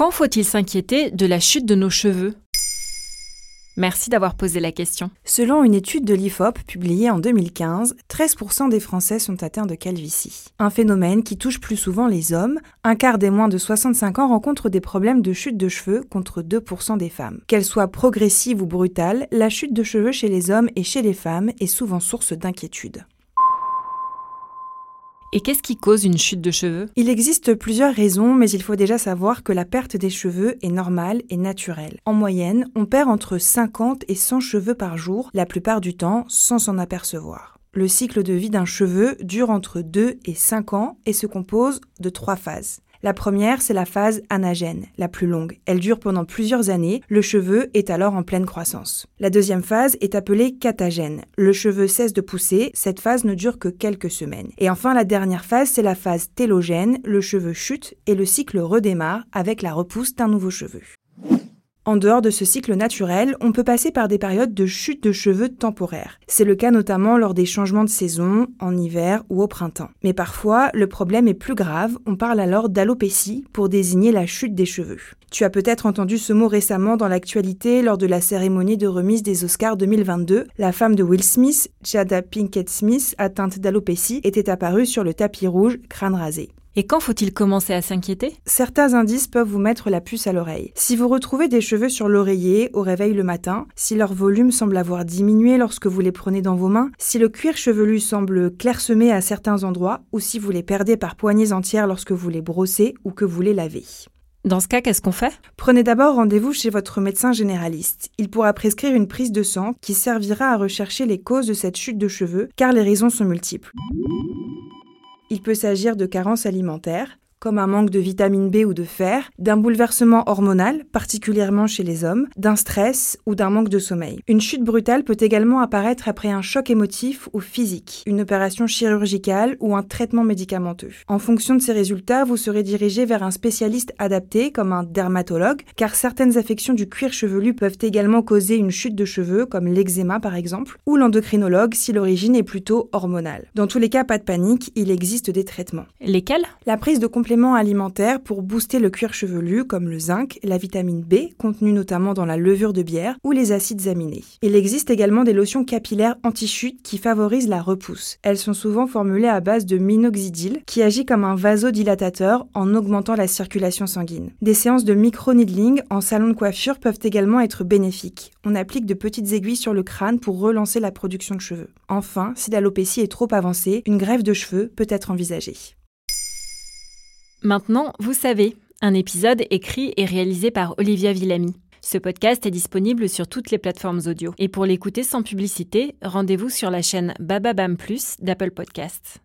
Quand faut-il s'inquiéter de la chute de nos cheveux? Merci d'avoir posé la question. Selon une étude de l'IFOP publiée en 2015, 13% des Français sont atteints de calvitie. Un phénomène qui touche plus souvent les hommes. Un quart des moins de 65 ans rencontrent des problèmes de chute de cheveux contre 2% des femmes. Qu'elle soit progressive ou brutale, la chute de cheveux chez les hommes et chez les femmes est souvent source d'inquiétude. Et qu'est-ce qui cause une chute de cheveux? Il existe plusieurs raisons, mais il faut déjà savoir que la perte des cheveux est normale et naturelle. En moyenne, on perd entre 50 et 100 cheveux par jour, la plupart du temps sans s'en apercevoir. Le cycle de vie d'un cheveu dure entre 2 et 5 ans et se compose de trois phases. La première, c'est la phase anagène, la plus longue. Elle dure pendant plusieurs années, le cheveu est alors en pleine croissance. La deuxième phase est appelée catagène. Le cheveu cesse de pousser, cette phase ne dure que quelques semaines. Et enfin, la dernière phase, c'est la phase télogène, le cheveu chute et le cycle redémarre avec la repousse d'un nouveau cheveu. En dehors de ce cycle naturel, on peut passer par des périodes de chute de cheveux temporaires. C'est le cas notamment lors des changements de saison, en hiver ou au printemps. Mais parfois, le problème est plus grave, on parle alors d'alopécie pour désigner la chute des cheveux. Tu as peut-être entendu ce mot récemment dans l'actualité lors de la cérémonie de remise des Oscars 2022. La femme de Will Smith, Jada Pinkett Smith, atteinte d'alopécie, était apparue sur le tapis rouge, crâne rasé. Et quand faut-il commencer à s'inquiéter? Certains indices peuvent vous mettre la puce à l'oreille. Si vous retrouvez des cheveux sur l'oreiller au réveil le matin, si leur volume semble avoir diminué lorsque vous les prenez dans vos mains, si le cuir chevelu semble clairsemé à certains endroits, ou si vous les perdez par poignées entières lorsque vous les brossez ou que vous les lavez. Dans ce cas, qu'est-ce qu'on fait? Prenez d'abord rendez-vous chez votre médecin généraliste. Il pourra prescrire une prise de sang qui servira à rechercher les causes de cette chute de cheveux, car les raisons sont multiples. Il peut s'agir de carences alimentaires, comme un manque de vitamine B ou de fer, d'un bouleversement hormonal, particulièrement chez les hommes, d'un stress ou d'un manque de sommeil. Une chute brutale peut également apparaître après un choc émotif ou physique, une opération chirurgicale ou un traitement médicamenteux. En fonction de ces résultats, vous serez dirigé vers un spécialiste adapté comme un dermatologue, car certaines affections du cuir chevelu peuvent également causer une chute de cheveux, comme l'eczéma par exemple, ou l'endocrinologue si l'origine est plutôt hormonale. Dans tous les cas, pas de panique, il existe des traitements. Lesquels? La prise de compléments alimentaires pour booster le cuir chevelu comme le zinc, la vitamine B, contenue notamment dans la levure de bière, ou les acides aminés. Il existe également des lotions capillaires anti-chute qui favorisent la repousse. Elles sont souvent formulées à base de minoxidil qui agit comme un vasodilatateur en augmentant la circulation sanguine. Des séances de micro-needling en salon de coiffure peuvent également être bénéfiques. On applique de petites aiguilles sur le crâne pour relancer la production de cheveux. Enfin, si l'alopécie est trop avancée, une grève de cheveux peut être envisagée. Maintenant, vous savez, un épisode écrit et réalisé par Olivia Villamy. Ce podcast est disponible sur toutes les plateformes audio. Et pour l'écouter sans publicité, rendez-vous sur la chaîne Bababam Plus d'Apple Podcasts.